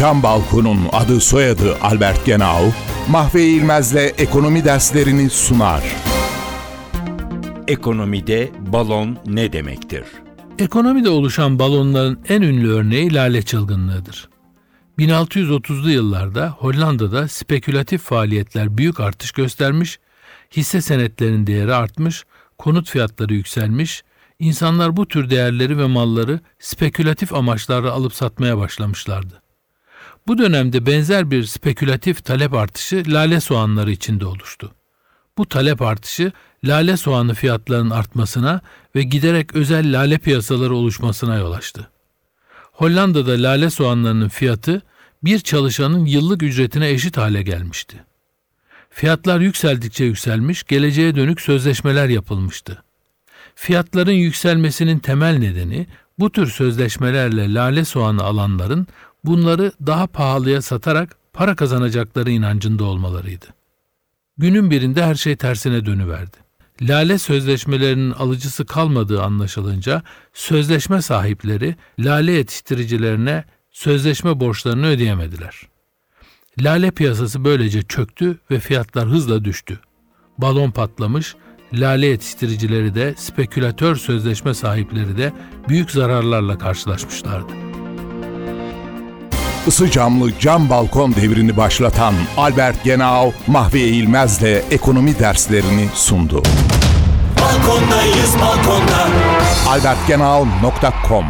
Cam Balkon'un adı soyadı Albert Genau, Mahve İlmez'le ekonomi derslerini sunar. Ekonomide balon ne demektir? Ekonomide oluşan balonların en ünlü örneği lale çılgınlığıdır. 1630'lu yıllarda Hollanda'da spekülatif faaliyetler büyük artış göstermiş, hisse senetlerinin değeri artmış, konut fiyatları yükselmiş, insanlar bu tür değerleri ve malları spekülatif amaçlarla alıp satmaya başlamışlardı. Bu dönemde benzer bir spekülatif talep artışı lale soğanları içinde oluştu. Bu talep artışı lale soğanı fiyatlarının artmasına ve giderek özel lale piyasaları oluşmasına yol açtı. Hollanda'da lale soğanlarının fiyatı bir çalışanın yıllık ücretine eşit hale gelmişti. Fiyatlar yükseldikçe yükselmiş, geleceğe dönük sözleşmeler yapılmıştı. Fiyatların yükselmesinin temel nedeni bu tür sözleşmelerle lale soğanı alanların bunları daha pahalıya satarak para kazanacakları inancında olmalarıydı. Günün birinde her şey tersine dönüverdi. Lale sözleşmelerinin alıcısı kalmadığı anlaşılınca sözleşme sahipleri lale yetiştiricilerine sözleşme borçlarını ödeyemediler. Lale piyasası böylece çöktü ve fiyatlar hızla düştü. Balon patlamış, lale yetiştiricileri de spekülatör sözleşme sahipleri de büyük zararlarla karşılaşmışlardı. Isı camlı cam balkon devrini başlatan Albert Genau, Mahve İlmez'le ekonomi derslerini sundu. Balkondayız balkonda. albertgenau.com